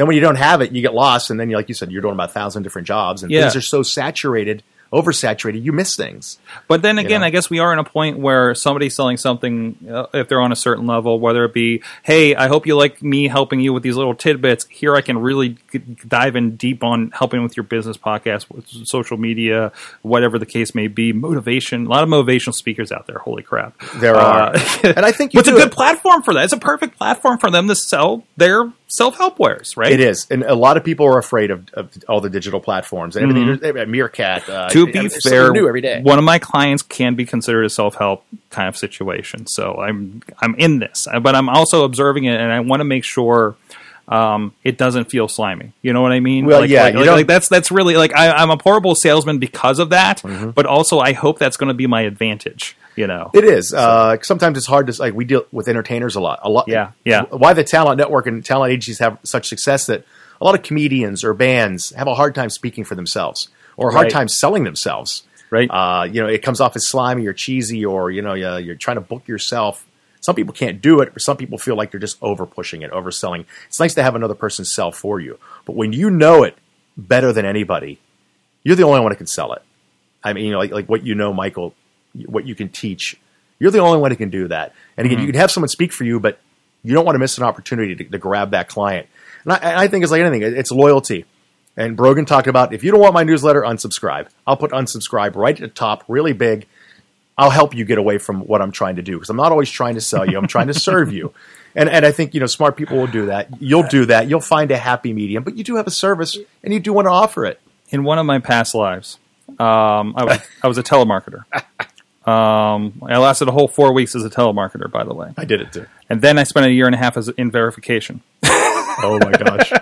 then when you don't have it, you get lost. And then, you like you said, you're doing about a thousand different jobs, and Yeah. things are so saturated, oversaturated, you miss things. But then again, know? I guess we are in a point where somebody's selling something, uh, if they're on a certain level, whether it be, hey, I hope you like me helping you with these little tidbits. Here I can really g- dive in deep on helping with your business podcast, social media, whatever the case may be. Motivation, a lot of motivational speakers out there. Holy crap. There are, Uh, and I think you But it's a good it. platform for that. It's a perfect platform for them to sell their self help wares, right? It is, and a lot of people are afraid of, of all the digital platforms and everything. There's- Meerkat. Uh, To I be mean, fair, new every day. one of my clients can be considered a self help kind of situation. So I'm I'm in this, but I'm also observing it, and I want to make sure um, it doesn't feel slimy. You know what I mean? Well, like, yeah, like, like- like that's that's really like I, I'm a horrible salesman because of that, Mm-hmm. but also I hope that's going to be my advantage. You know, It is. Uh, sometimes it's hard to like. We deal with entertainers a lot. A lot. Yeah, yeah. Why the talent network and talent agencies have such success that a lot of comedians or bands have a hard time speaking for themselves or a hard Right. time selling themselves. right? Uh, you know, it comes off as slimy or cheesy, or you know, you're, you're trying to book yourself. Some people can't do it, or some people feel like they're just over pushing it, overselling. It's nice to have another person sell for you, but when you know it better than anybody, you're the only one who can sell it. I mean, you know, like, like what you know, Michael, what you can teach. You're the only one who can do that. And again, you can have someone speak for you, but you don't want to miss an opportunity to, to grab that client. And I, I think it's like anything; it's loyalty. And Brogan talked about if you don't want my newsletter, unsubscribe. I'll put unsubscribe right at the top, really big. I'll help you get away from what I'm trying to do because I'm not always trying to sell you. I'm trying to serve you. And and I think you know smart people will do that. You'll do that. You'll find a happy medium, but you do have a service and you do want to offer it. in one of my past lives, um, I, was, I was a telemarketer. Um, I lasted a whole four weeks as a telemarketer, by the way, I did it too. and then I spent a year and a half as in verification. Oh my gosh.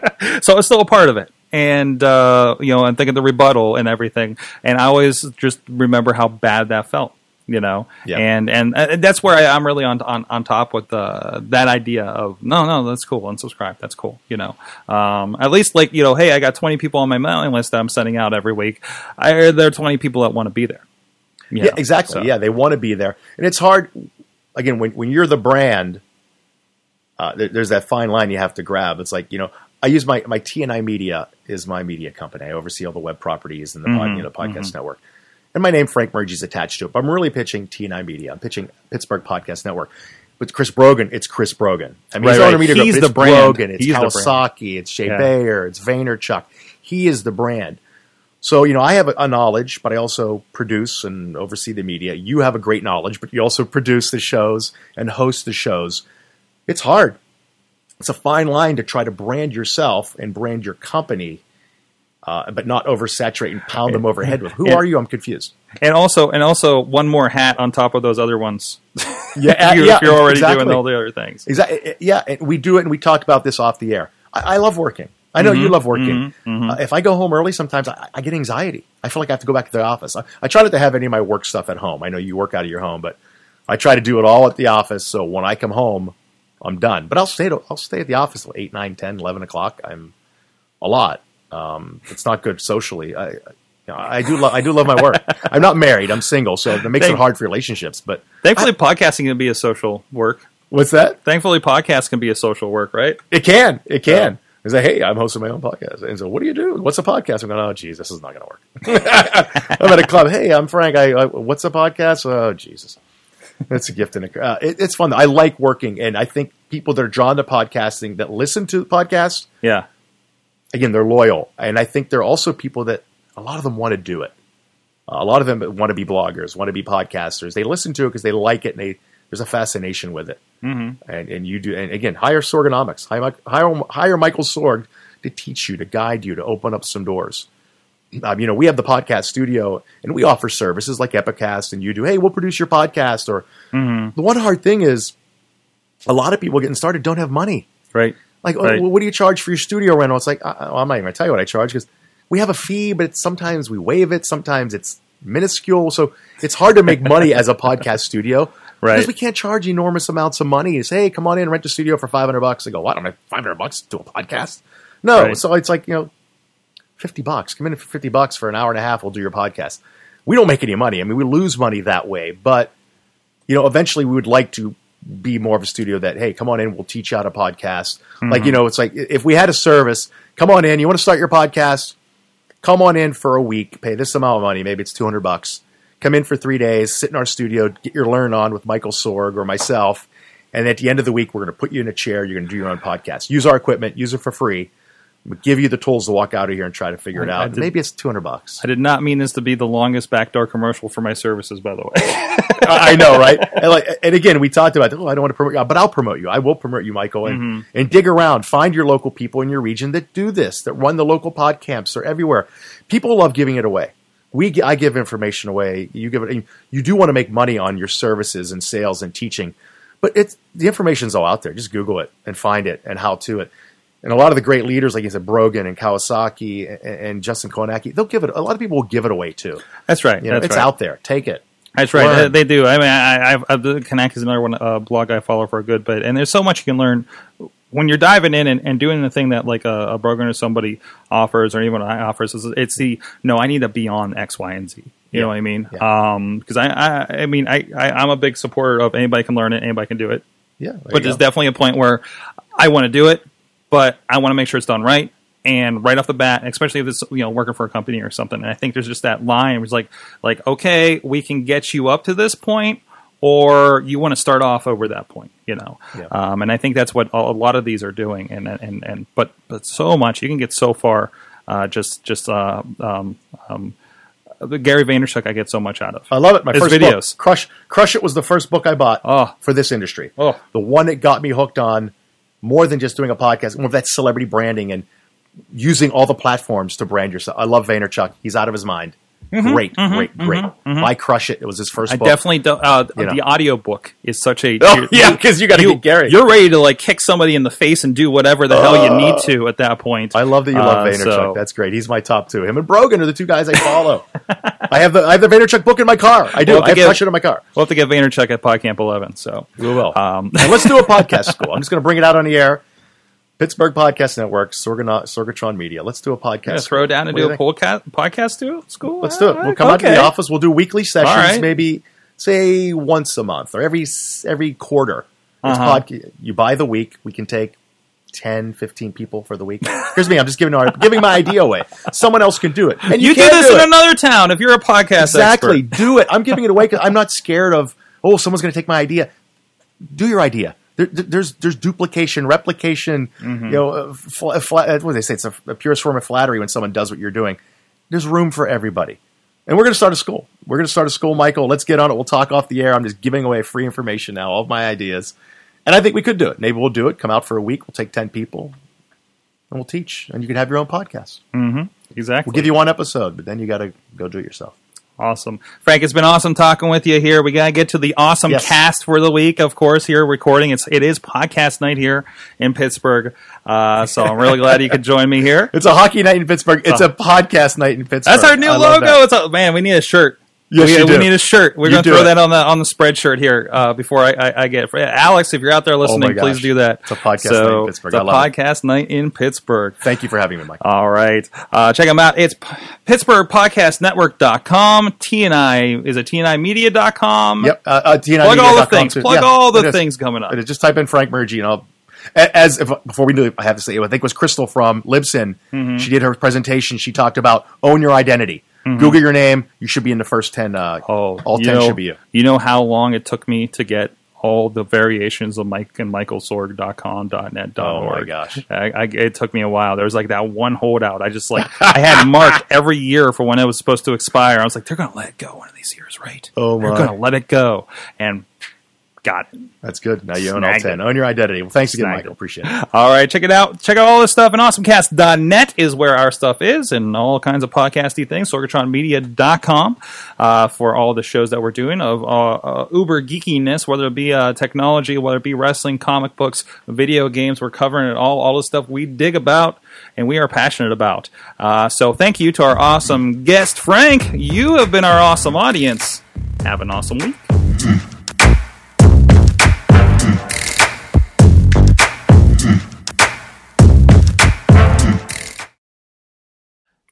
so it's still a part of it. And uh, you know, I'm thinking the rebuttal and everything, and I always just remember how bad that felt. You know, Yeah. and and uh, that's where I, I'm really on on on top with uh, that idea of no, no, that's cool, unsubscribe, that's cool. You know, um, at least like you know, hey, I got 20 people on my mailing list that I'm sending out every week. I, there are 20 people that want to be there. Yeah, know, exactly. so- Yeah, they want to be there, and it's hard. Again, when when you're the brand, uh, there, there's that fine line you have to grab. It's like you know, I use my my TNI Media is my media company. I oversee all the web properties and the pod, mm-hmm. you know podcast mm-hmm. network, and my name Frank Murgia is attached to it. But I'm really pitching TNI Media. I'm pitching Pittsburgh Podcast Network. With Chris Brogan, it's Chris Brogan. I mean, Right, he's right. Media He's It's the brand. Brogan. It's He's. Kawasaki. It's Shea Yeah. Bayer. It's Vaynerchuk. He is the brand. So, you know, I have a, a knowledge, but I also produce and oversee the media. You have a great knowledge, but you also produce the shows and host the shows. It's hard. It's a fine line to try to brand yourself and brand your company, uh, but not oversaturate and pound them overhead with. Who And- are you? I'm confused. And also, and also, one more hat on top of those other ones. Yeah, if, you, yeah, you're already exactly. doing all the other things. Exactly. Yeah, and we do it, and we talked about this off the air. I, I love working. I know Mm-hmm. you love working. Uh, if I go home early, sometimes I, I get anxiety. I feel like I have to go back to the office. I, I try not to have any of my work stuff at home. I know you work out of your home, but I try to do it all at the office. So when I come home, I'm done. But I'll stay. To, I'll stay at the office till 8, 9, 10, 11 o'clock. I'm a lot. Um, it's not good socially. I, you know, I do. Lo- I do love my work. I'm not married. I'm single, so it makes it hard for relationships. But Thankfully, podcasting can be a social work. what's that? Thankfully, podcast can be a social work, right? It can. It can. It's like, hey, I'm hosting my own podcast. And so, what do you do? What's a podcast? I'm going, oh, geez, this is not going to work. I'm at a club. Hey, I'm Frank. I, I what's a podcast? Oh, Jesus. It's a gift and a. Uh, it, it's fun. I like working, and I think people that are drawn to podcasting that listen to the podcast, Yeah. again, they're loyal, and I think there are also people that a lot of them want to do it. a lot of them want to be bloggers, want to be podcasters. They listen to it because they like it, and they there's a fascination with it. Mm-hmm. And and you do, and again, hire Sorgonomics, hire hire, hire Michael Sorg to teach you, to guide you, to open up some doors. Um, you know, we have the podcast studio, and we offer services like Epicast, and you do. Hey, we'll produce your podcast. Or the one hard thing is, a lot of people getting started don't have money. Right. Like, oh, Right. well, what do you charge for your studio rental? It's like, uh, well, I'm not even going to tell you what I charge because we have a fee, but it's, sometimes we waive it. Sometimes it's minuscule. So it's hard to make money as a podcast studio. Right. Because we can't charge enormous amounts of money. It's, hey, come on in, rent a studio for 500 bucks. I go, what? I don't have 500 bucks to do a podcast? No. Right. So it's like, you know, 50 bucks. Come in for 50 bucks for an hour and a half. We'll do your podcast. we don't make any money. I mean, we lose money that way, but you know, eventually we would like to be more of a studio that, hey, come on in, we'll teach you how to podcast. Like, mm-hmm. you know, it's like if we had a service, come on in, you want to start your podcast, come on in for a week, pay this amount of money, maybe it's 200 bucks. Come in for three days, sit in our studio, get your learn on with Michael Sorg or myself. And at the end of the week, we're going to put you in a chair. You're going to do your own podcast. Use our equipment, use it for free. Give you the tools to walk out of here and try to figure it out. did- Maybe it's 200 bucks. I did not mean this to be the longest backdoor commercial for my services, by the way. I know, right? And, like, and again, we talked about, oh, I don't want to promote you, but I'll promote you. I will promote you, Michael, and, Mm-hmm. and dig around. Find your local people in your region that do this, that run the local pod camps. They're everywhere. People love giving it away. We, I give information away. You give it. You do want to make money on your services and sales and teaching, but it's the information's all out there. Just Google it and find it and how to it. And a lot of the great leaders, like you said, Brogan and Kawasaki and, and Justin Kownacki, they'll give it. A lot of people will give it away too. That's right. You know, That's it's right. out there. Take it. That's right. Learn. They, do. I mean, I, the Connect is another one uh, blog I follow for a good bit, and there's so much you can learn when you're diving in and, and doing the thing that like a, a Brogan or somebody offers, or even I offers. Is it's the no, I need to be on X, Y, and Z. You know what I mean? Yeah. Um, because I, I, I mean, I, I, I'm a big supporter of anybody can learn it, anybody can do it. Yeah, there but there's go. definitely a point where I want to do it, but I want to make sure it's done right. And right off the bat, especially if it's you know working for a company or something, and I think there's just that line it's like, like okay, we can get you up to this point, or you want to start off over that point, you know. Yeah. Um, and I think that's what a lot of these are doing. And and and but but so much you can get so far, uh, just just uh, um, um, the Gary Vaynerchuk, I get so much out of. I love it. My His first videos. book, Crush Crush It was the first book I bought Oh. for this industry. Oh. The one that got me hooked on more than just doing a podcast, more of that celebrity branding and using all the platforms to brand yourself. I love Vaynerchuk. He's out of his mind. Great, great, great. I Crush It? It was his first Mm-hmm, I book. definitely do, uh, You the audio book is such a Oh, yeah, 'cause you gotta get Gary. You're ready to like kick somebody in the face and do whatever the hell you need to at that point. I love that you love Uh, Vaynerchuk. so- That's great. He's my top two. Him and Brogan are the two guys I follow. I have the I have the Vaynerchuk book in my car. I do. We'll I have Crush It in my car. we'll have to get Vaynerchuk at PodCamp 11. So We will. Um, let's do a podcast school. I'm just going to bring it out on the air. Pittsburgh Podcast Network, Sorgano- Sorgatron Media. Let's do a podcast. throw down and What do a podcast podcast to school. Let's do it. We'll come out to the office. We'll do weekly sessions, right. maybe say once a month or every every quarter. It's Uh-huh. pod- you buy the week. We can take 10, 15 people for the week. Here's me. I'm just giving our, giving my idea away. Someone else can do it. And You, you, do this do in another town if you're a podcast Exactly. expert. Do it. I'm giving it away because I'm not scared of, oh, someone's going to take my idea. Do your idea. There, there- there's there's duplication, replication. Mm-hmm. You know, uh, fla- fla- uh, what do they say? It's a, a purest form of flattery when someone does what you're doing. There's room for everybody, and we're going to start a school. We're going to start a school, Michael. Let's get on it. We'll talk off the air. I'm just giving away free information now, all of my ideas, and I think we could do it. Maybe we'll do it. Come out for a week. We'll take ten people, and we'll teach, and you can have your own podcast. Exactly. We'll give you one episode, but then you got to go do it yourself. Awesome. Frank, it's been awesome talking with you here. We got to get to the awesome Yes. cast for the week, of course, here recording. It's, it is podcast night here in Pittsburgh. Uh, so I'm really glad you could join me here. It's a hockey night in Pittsburgh. It's a podcast night in Pittsburgh. That's our new I logo. It's a, man, we need a shirt. Yes, we, you we need a shirt. We're going to throw it. that on the on the spread shirt here uh, before I, I, I get it. Alex, if you're out there listening, Oh please do that. It's a podcast So, night in Pittsburgh. It's a I love it. podcast night in Pittsburgh. Thank you for having me, Mike. All right. Uh, check them out. It's P- PittsburghPodcastNetwork.com. TNI, is it TNImedia.com? Yep. Uh, uh, TNI Plug all the things. too. Plug Yeah, all the things coming up. Just type in Frank Murgia and I'll. As if, before we do I have to say, I think it was Crystal from Libsyn. Mm-hmm. She did her presentation. She talked about own your identity. Google your name. You should be in the first ten. Uh, Oh, all ten know, should be you. You know how long it took me to get all the variations of Mike and MichaelSorg.com, .net, Oh, my gosh. I, I, it took me a while. There was like that one holdout. I just like I had marked every year for when it was supposed to expire. I was like, they're going to let it go one of these years, right? Oh, my! they're going to let it go, and got it. That's good. Now you own all ten. it. Own your identity. Well, thanks again, Snagged Michael. it. Appreciate it. All right, check it out. Check out all this stuff. And awesomecast.net is where our stuff is and all kinds of podcasty things. Sorgatronmedia.com uh, for all the shows that we're doing of uh, uh, uber geekiness, whether it be uh, technology, whether it be wrestling, comic books, video games. We're covering it all, all the stuff we dig about and we are passionate about. Uh, so thank you to our awesome guest, Frank. You have been our awesome audience. Have an awesome week.